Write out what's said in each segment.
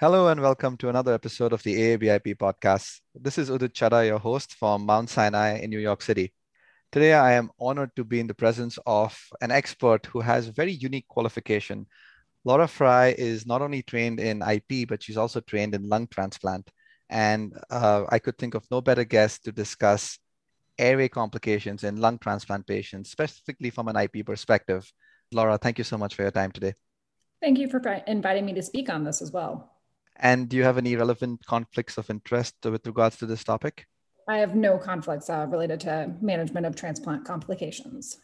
Hello and welcome to another episode of the AABIP podcast. This is Udit Chaddha, your host from Mount Sinai in New York City. Today, I am honored to be in the presence of an expert who has very unique qualification. Laura Frye is not only trained in IP, but she's also trained in lung transplant. And uh, I could think of no better guest to discuss airway complications in lung transplant patients, specifically from an IP perspective. Laura, thank you so much for your time today. Thank you for inviting me to speak on this as well. And do you have any relevant conflicts of interest with regards to this topic? I have no conflicts uh, related to management of transplant complications.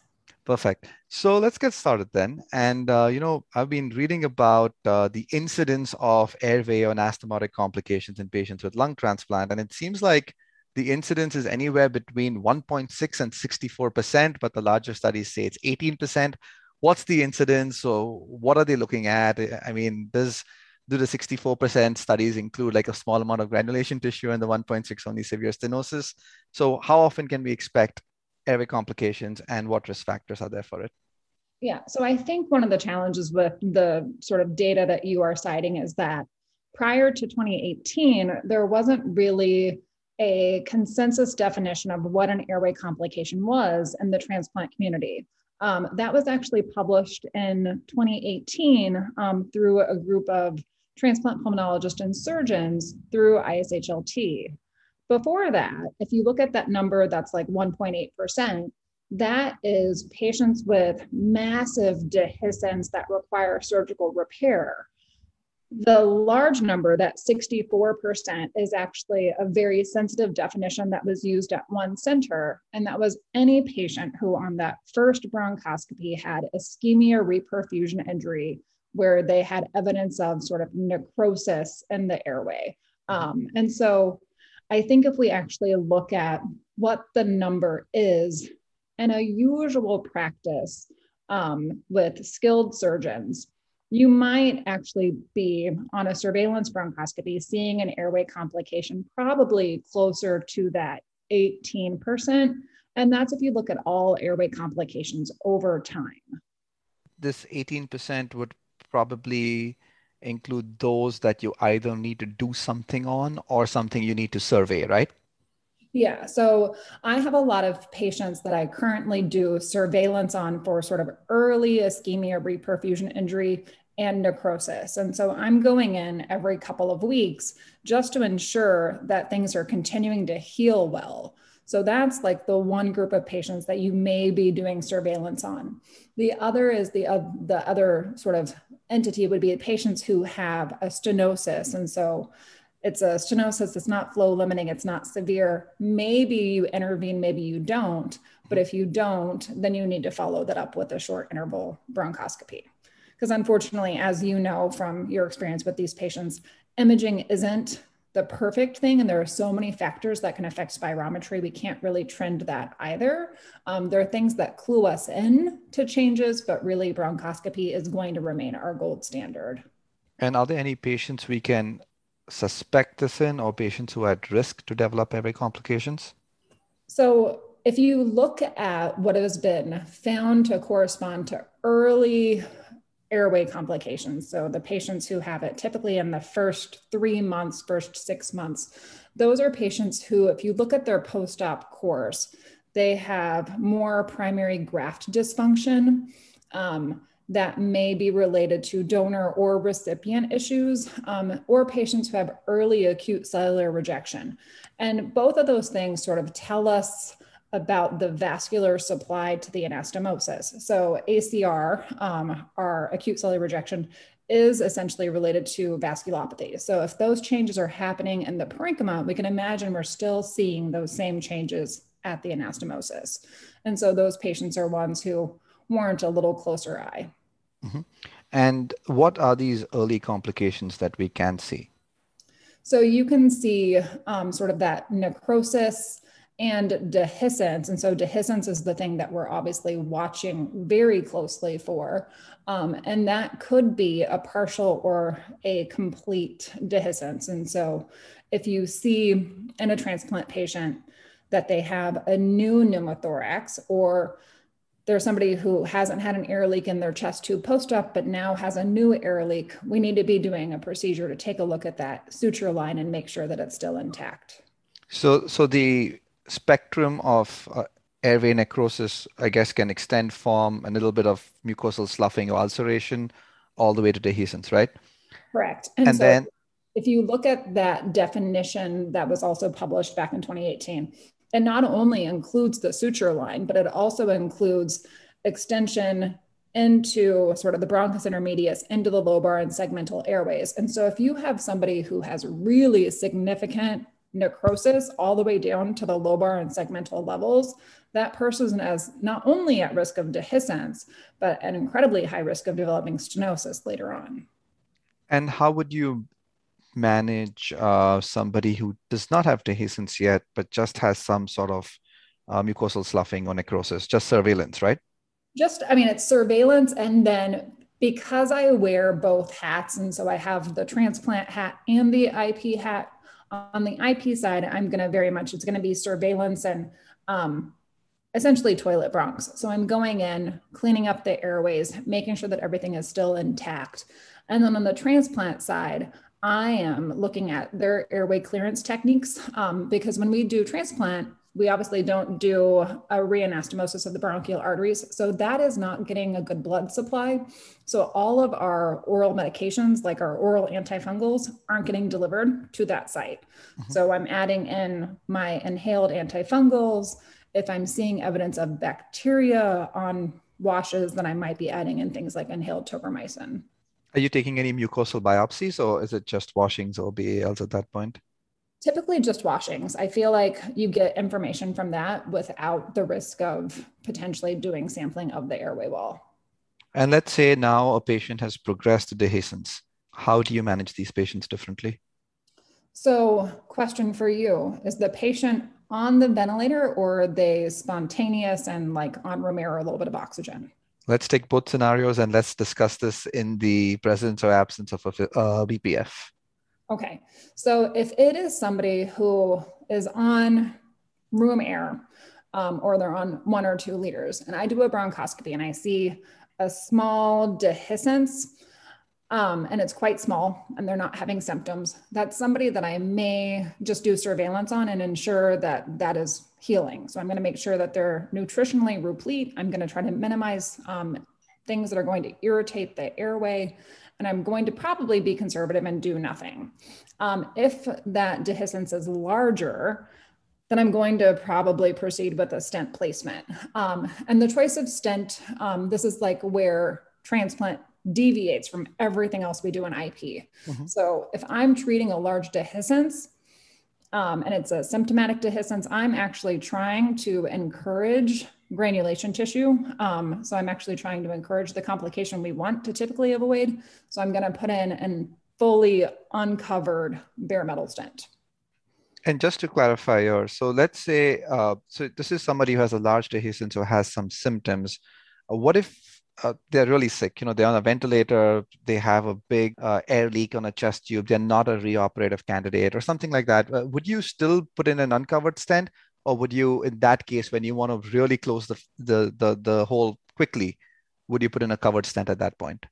Perfect. So let's get started then. And, uh, you know, I've been reading about uh, the incidence of airway or anastomotic complications in patients with lung transplant. And it seems like the incidence is anywhere between 1.6 and 64%, but the larger studies say it's 18%. What's the incidence? So what are they looking at? I mean, does do the 64% studies include like a small amount of granulation tissue and the 1.6 only severe stenosis? So how often can we expect airway complications and what risk factors are there for it? Yeah, so I think one of the challenges with the sort of data that you are citing is that prior to 2018, there wasn't really a consensus definition of what an airway complication was in the transplant community. Um, that was actually published in 2018 um, through a group of transplant pulmonologists and surgeons through ISHLT. Before that, if you look at that number that's like 1.8%, that is patients with massive dehiscence that require surgical repair. The large number, that 64%, is actually a very sensitive definition that was used at one center. And that was any patient who, on that first bronchoscopy, had ischemia reperfusion injury where they had evidence of sort of necrosis in the airway. Um, and so I think if we actually look at what the number is in a usual practice um, with skilled surgeons, you might actually be on a surveillance bronchoscopy seeing an airway complication probably closer to that 18%. And that's if you look at all airway complications over time. This 18% would probably include those that you either need to do something on or something you need to survey, right? Yeah, so I have a lot of patients that I currently do surveillance on for sort of early ischemia reperfusion injury and necrosis. And so I'm going in every couple of weeks just to ensure that things are continuing to heal well. So that's like the one group of patients that you may be doing surveillance on. The other is the, uh, the other sort of entity would be patients who have a stenosis. And so it's a stenosis, it's not flow limiting, it's not severe. Maybe you intervene, maybe you don't. But if you don't, then you need to follow that up with a short interval bronchoscopy. Because unfortunately, as you know from your experience with these patients, imaging isn't the perfect thing. And there are so many factors that can affect spirometry. We can't really trend that either. Um, there are things that clue us in to changes, but really bronchoscopy is going to remain our gold standard. And are there any patients we can suspect this in or patients who are at risk to develop airway complications? So if you look at what has been found to correspond to early airway complications. So the patients who have it typically in the first three months, first six months, those are patients who, if you look at their post op course, they have more primary graft dysfunction. Um, that may be related to donor or recipient issues, um, or patients who have early acute cellular rejection. And both of those things sort of tell us about the vascular supply to the anastomosis. So ACR, um, our acute cellular rejection, is essentially related to vasculopathy. So if those changes are happening in the parenchyma, we can imagine we're still seeing those same changes at the anastomosis. And so those patients are ones who warrant a little closer eye. Mm-hmm. And what are these early complications that we can see? So you can see um, sort of that necrosis, and dehiscence. And so dehiscence is the thing that we're obviously watching very closely for. Um, and that could be a partial or a complete dehiscence. And so if you see in a transplant patient that they have a new pneumothorax or there's somebody who hasn't had an air leak in their chest tube post-op, but now has a new air leak, we need to be doing a procedure to take a look at that suture line and make sure that it's still intact. So, so the spectrum of uh, airway necrosis, I guess, can extend from a little bit of mucosal sloughing or ulceration all the way to dehiscence, right? Correct. And, and so then, if you look at that definition that was also published back in 2018, it not only includes the suture line, but it also includes extension into sort of the bronchus intermedius into the lobar and segmental airways. And so if you have somebody who has really significant necrosis all the way down to the lobar and segmental levels, that person is not only at risk of dehiscence, but an incredibly high risk of developing stenosis later on. And how would you manage uh, somebody who does not have dehiscence yet, but just has some sort of uh, mucosal sloughing or necrosis, just surveillance, right? Just, I mean, it's surveillance. And then because I wear both hats, and so I have the transplant hat and the IP hat, on the IP side, I'm going to very much, it's going to be surveillance and um, essentially toilet bronchs. So I'm going in, cleaning up the airways, making sure that everything is still intact. And then on the transplant side, I am looking at their airway clearance techniques um, because when we do transplant, we obviously don't do a reanastomosis of the bronchial arteries. So that is not getting a good blood supply. So all of our oral medications, like our oral antifungals, aren't getting delivered to that site. Mm-hmm. So I'm adding in my inhaled antifungals. If I'm seeing evidence of bacteria on washes, then I might be adding in things like inhaled tobramycin. Are you taking any mucosal biopsies or is it just washings or BALs at that point? Typically just washings. I feel like you get information from that without the risk of potentially doing sampling of the airway wall. And let's say now a patient has progressed to dehiscence. How do you manage these patients differently? So, question for you is the patient on the ventilator or are they spontaneous and like on or a little bit of oxygen? let's take both scenarios and let's discuss this in the presence or absence of a uh, BPF. Okay. So if it is somebody who is on room air um, or they're on one or two liters, and I do a bronchoscopy and I see a small dehiscence, um, and it's quite small and they're not having symptoms, that's somebody that I may just do surveillance on and ensure that that is healing. So I'm going to make sure that they're nutritionally replete. I'm going to try to minimize um, things that are going to irritate the airway. And I'm going to probably be conservative and do nothing. Um, if that dehiscence is larger, then I'm going to probably proceed with a stent placement. Um, and the choice of stent, um, this is like where transplant deviates from everything else we do in IP. Mm-hmm. So if I'm treating a large dehiscence um, and it's a symptomatic dehiscence, I'm actually trying to encourage granulation tissue. Um, so I'm actually trying to encourage the complication we want to typically avoid. So I'm going to put in an fully uncovered bare metal stent. And just to clarify here, so let's say, uh, so this is somebody who has a large dehiscence or has some symptoms. Uh, what if uh, they're really sick. You know, they're on a ventilator, they have a big uh, air leak on a chest tube, they're not a reoperative candidate or something like that. Uh, would you still put in an uncovered stent? Or would you, in that case, when you want to really close the, the, the, the hole quickly, would you put in a covered stent at that point?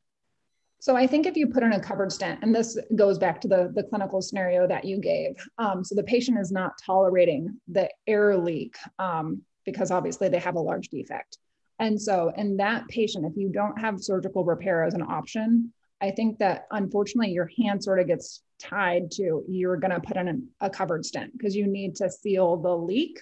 So I think if you put in a covered stent, and this goes back to the, the clinical scenario that you gave, um, so the patient is not tolerating the air leak um, because obviously they have a large defect. And so, in that patient, if you don't have surgical repair as an option, I think that unfortunately your hand sort of gets tied to you're going to put in a covered stent because you need to seal the leak.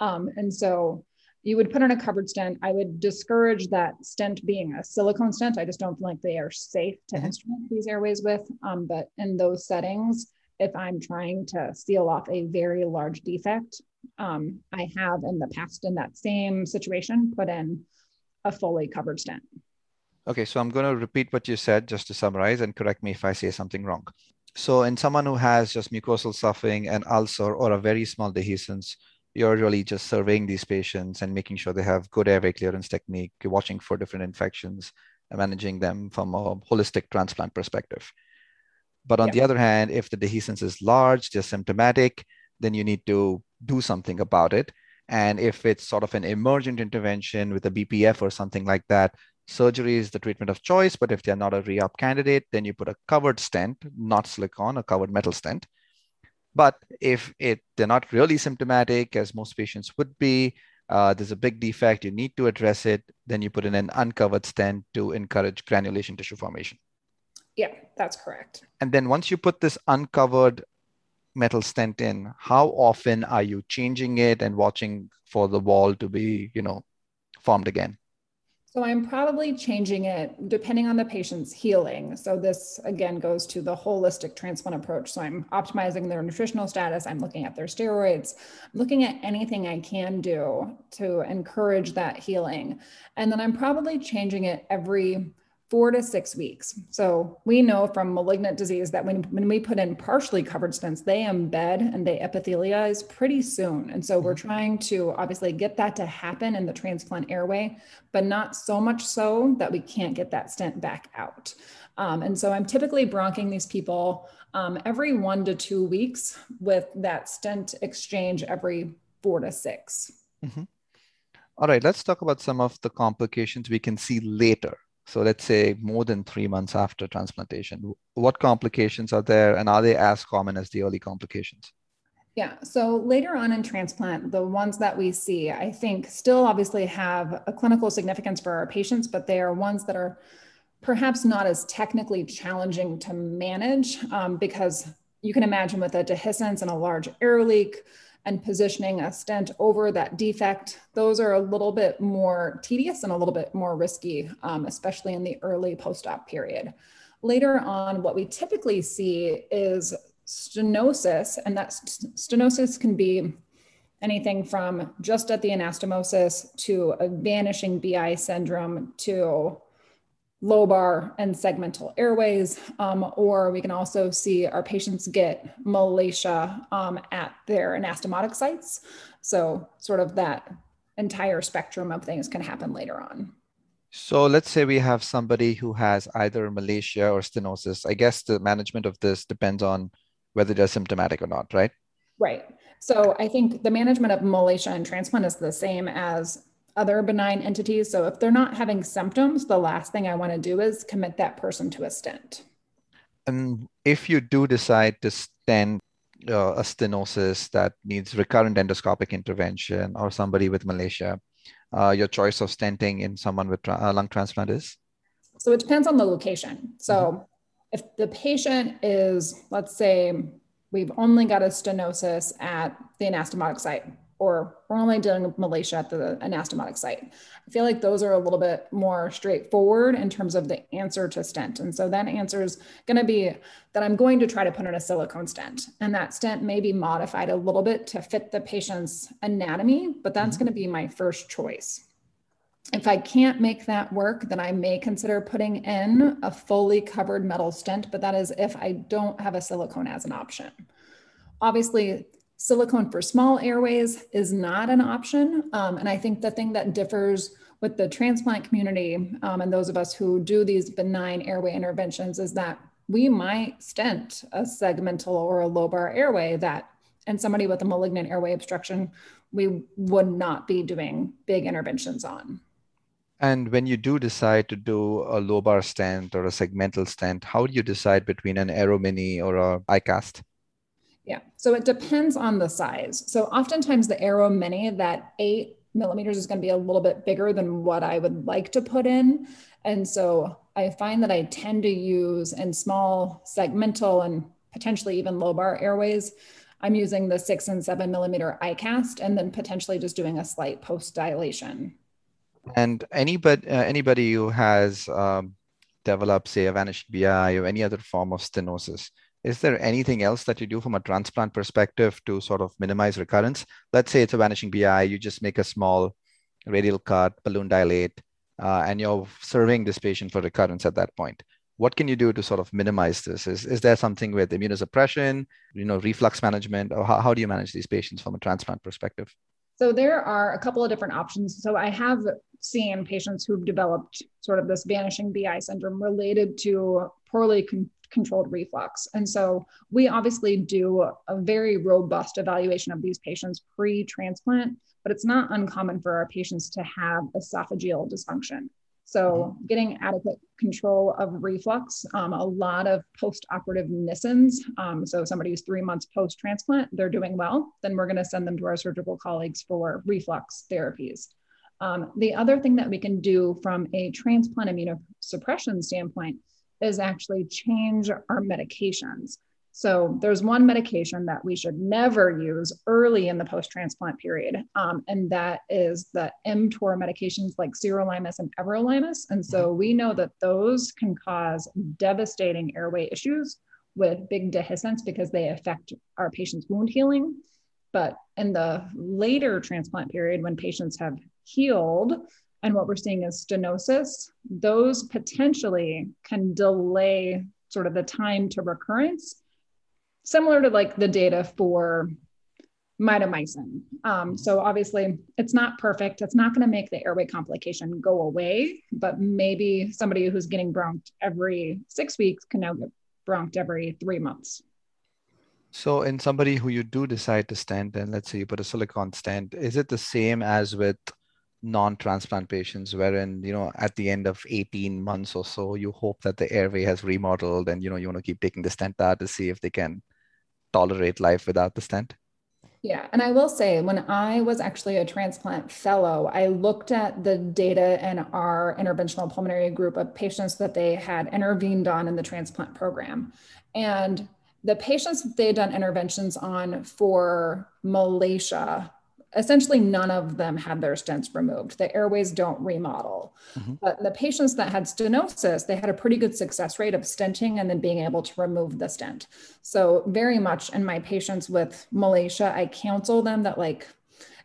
Um, and so, you would put in a covered stent. I would discourage that stent being a silicone stent. I just don't feel like they are safe to mm-hmm. instrument these airways with. Um, but in those settings, if I'm trying to seal off a very large defect, um, I have in the past in that same situation put in a fully covered stent. Okay, so I'm going to repeat what you said just to summarize and correct me if I say something wrong. So, in someone who has just mucosal sloughing and ulcer or a very small dehiscence, you're really just surveying these patients and making sure they have good airway clearance technique, you're watching for different infections, and managing them from a holistic transplant perspective. But on yeah. the other hand, if the dehiscence is large, just symptomatic, then you need to do something about it And if it's sort of an emergent intervention with a BPF or something like that, surgery is the treatment of choice. But if they're not a re-op candidate, then you put a covered stent, not silicone, a covered metal stent. But if it they're not really symptomatic, as most patients would be, uh, there's a big defect, you need to address it, then you put in an uncovered stent to encourage granulation tissue formation. Yeah, that's correct. And then once you put this uncovered metal stent in, how often are you changing it and watching for the wall to be, you know, formed again? So I'm probably changing it depending on the patient's healing. So this again goes to the holistic transplant approach. So I'm optimizing their nutritional status. I'm looking at their steroids, I'm looking at anything I can do to encourage that healing. And then I'm probably changing it every four to six weeks. So we know from malignant disease that when, when we put in partially covered stents, they embed and they epithelialize pretty soon. And so we're mm-hmm. trying to obviously get that to happen in the transplant airway, but not so much so that we can't get that stent back out. Um, and so I'm typically bronching these people um, every one to two weeks with that stent exchange every four to 6 mm-hmm. All right, let's talk about some of the complications we can see later so let's say more than three months after transplantation. What complications are there and are they as common as the early complications? Yeah, so later on in transplant, the ones that we see, I think, still obviously have a clinical significance for our patients, but they are ones that are perhaps not as technically challenging to manage um, because you can imagine with a dehiscence and a large air leak, and positioning a stent over that defect, those are a little bit more tedious and a little bit more risky, um, especially in the early post-op period. Later on, what we typically see is stenosis, and that stenosis can be anything from just at the anastomosis to a vanishing BI syndrome to lobar and segmental airways, um, or we can also see our patients get malacia um, at their anastomotic sites. So, sort of that entire spectrum of things can happen later on. So, let's say we have somebody who has either malacia or stenosis. I guess the management of this depends on whether they're symptomatic or not, right? Right. So, I think the management of malacia and transplant is the same as other benign entities. So if they're not having symptoms, the last thing I want to do is commit that person to a stent. And if you do decide to stent uh, a stenosis that needs recurrent endoscopic intervention or somebody with malacia, uh, your choice of stenting in someone with tra- uh, lung transplant is? So it depends on the location. So mm-hmm. if the patient is, let's say, we've only got a stenosis at the anastomotic site, or we're only dealing with malacia at the anastomotic site. I feel like those are a little bit more straightforward in terms of the answer to stent. And so that answer is going to be that I'm going to try to put in a silicone stent. And that stent may be modified a little bit to fit the patient's anatomy, but that's mm-hmm. going to be my first choice. If I can't make that work, then I may consider putting in a fully covered metal stent, but that is if I don't have a silicone as an option. Obviously, Silicone for small airways is not an option. Um, and I think the thing that differs with the transplant community um, and those of us who do these benign airway interventions is that we might stent a segmental or a lobar airway that, and somebody with a malignant airway obstruction, we would not be doing big interventions on. And when you do decide to do a lobar stent or a segmental stent, how do you decide between an Aero Mini or a iCast? Yeah. So it depends on the size. So oftentimes the Aero Mini, that eight millimeters is going to be a little bit bigger than what I would like to put in. And so I find that I tend to use in small segmental and potentially even lobar airways. I'm using the six and seven millimeter iCast and then potentially just doing a slight post dilation. And anybody, uh, anybody who has um, developed, say, a vanished BI or any other form of stenosis, is there anything else that you do from a transplant perspective to sort of minimize recurrence? Let's say it's a vanishing BI, you just make a small radial cut, balloon dilate, uh, and you're serving this patient for recurrence at that point. What can you do to sort of minimize this? Is, is there something with immunosuppression, you know, reflux management, or how, how do you manage these patients from a transplant perspective? So there are a couple of different options. So I have seen patients who've developed sort of this vanishing BI syndrome related to poorly con- controlled reflux. And so we obviously do a very robust evaluation of these patients pre transplant, but it's not uncommon for our patients to have esophageal dysfunction. So, mm-hmm. getting adequate control of reflux, um, a lot of post operative Nissens. Um, so, somebody who's three months post transplant, they're doing well, then we're going to send them to our surgical colleagues for reflux therapies. Um, the other thing that we can do from a transplant immunosuppression standpoint is actually change our medications. So there's one medication that we should never use early in the post-transplant period, um, and that is the mTOR medications like sirolimus and everolimus. And so we know that those can cause devastating airway issues with big dehiscence because they affect our patient's wound healing. But in the later transplant period, when patients have healed, and what we're seeing is stenosis, those potentially can delay sort of the time to recurrence similar to like the data for mitomycin. Um, so obviously, it's not perfect. It's not going to make the airway complication go away, but maybe somebody who's getting bronched every six weeks can now get bronched every three months. So, in somebody who you do decide to stent, and let's say you put a silicone stent, is it the same as with non-transplant patients wherein you know at the end of 18 months or so you hope that the airway has remodeled and you know you want to keep taking the stent out to see if they can tolerate life without the stent? Yeah. And I will say, when I was actually a transplant fellow, I looked at the data in our interventional pulmonary group of patients that they had intervened on in the transplant program. And the patients that they had done interventions on for Malacia essentially none of them had their stents removed. The airways don't remodel. Mm-hmm. But the patients that had stenosis, they had a pretty good success rate of stenting and then being able to remove the stent. So, very much in my patients with malacia, I counsel them that, like,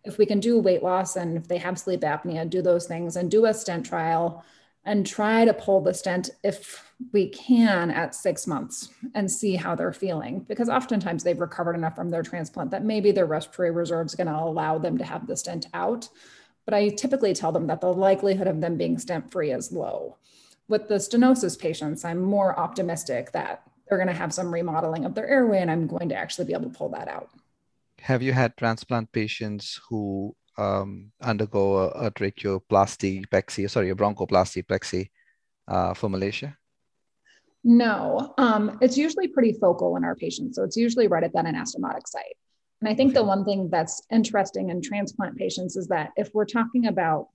if we can do weight loss and if they have sleep apnea, do those things and do a stent trial and try to pull the stent if we can at six months and see how they're feeling because oftentimes they've recovered enough from their transplant that maybe their respiratory reserve is going to allow them to have the stent out. But i typically tell them that the likelihood of them being stent free is low. With the stenosis patients i'm more optimistic that they're going to have some remodeling of their airway and i'm going to actually be able to pull that out. Have you had transplant patients who um, undergo a, a tracheoplasty plexi, sorry, a bronchoplasty plexi uh, for malacia? No, um, it's usually pretty focal in our patients. So it's usually right at that anastomotic site. And I think okay. the one thing that's interesting in transplant patients is that if we're talking about,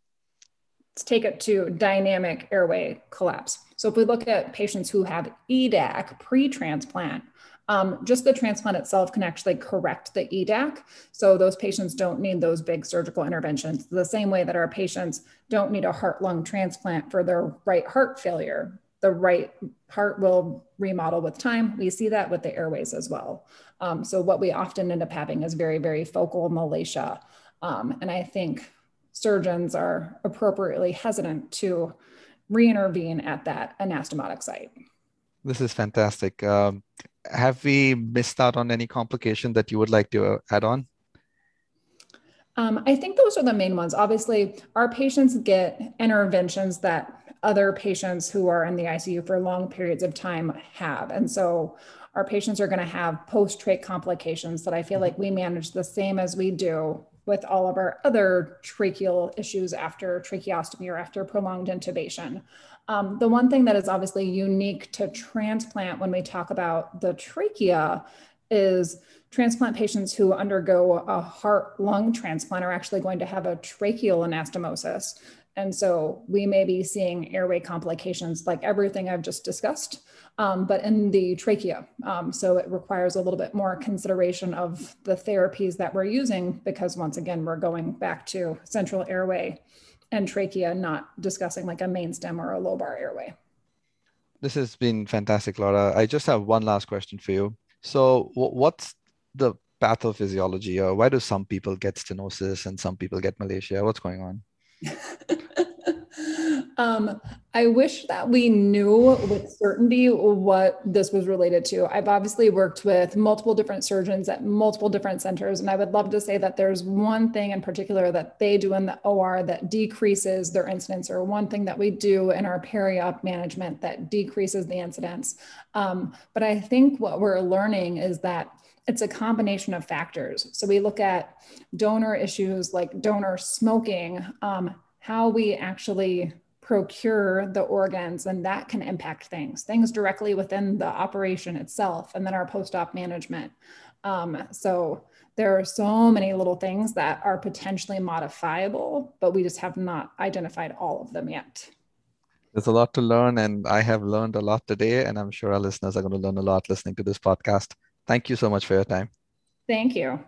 let's take it to dynamic airway collapse. So if we look at patients who have EDAC pre transplant, um, just the transplant itself can actually correct the EDAC. So those patients don't need those big surgical interventions the same way that our patients don't need a heart lung transplant for their right heart failure. The right heart will remodel with time. We see that with the airways as well. Um, so what we often end up having is very, very focal Malacia. Um, and I think surgeons are appropriately hesitant to re-intervene at that anastomotic site. This is fantastic. Um, have we missed out on any complication that you would like to uh, add on? Um, I think those are the main ones. Obviously, our patients get interventions that other patients who are in the ICU for long periods of time have. And so our patients are going to have post trach complications that I feel like we manage the same as we do with all of our other tracheal issues after tracheostomy or after prolonged intubation. Um, the one thing that is obviously unique to transplant when we talk about the trachea is transplant patients who undergo a heart lung transplant are actually going to have a tracheal anastomosis. And so we may be seeing airway complications like everything I've just discussed, um, but in the trachea. Um, so it requires a little bit more consideration of the therapies that we're using because once again, we're going back to central airway and trachea, not discussing like a main stem or a lobar airway. This has been fantastic, Laura. I just have one last question for you. So, what's the pathophysiology, or why do some people get stenosis and some people get Malacia? What's going on? um, I wish that we knew with certainty what this was related to. I've obviously worked with multiple different surgeons at multiple different centers, and I would love to say that there's one thing in particular that they do in the OR that decreases their incidence, or one thing that we do in our peri-op management that decreases the incidence. Um, but I think what we're learning is that it's a combination of factors. So we look at donor issues like donor smoking, um, how we actually procure the organs and that can impact things things directly within the operation itself and then our post-op management. Um, so there are so many little things that are potentially modifiable but we just have not identified all of them yet. There's a lot to learn and i have learned a lot today and i'm sure our listeners are going to learn a lot listening to this podcast. Thank you so much for your time. Thank you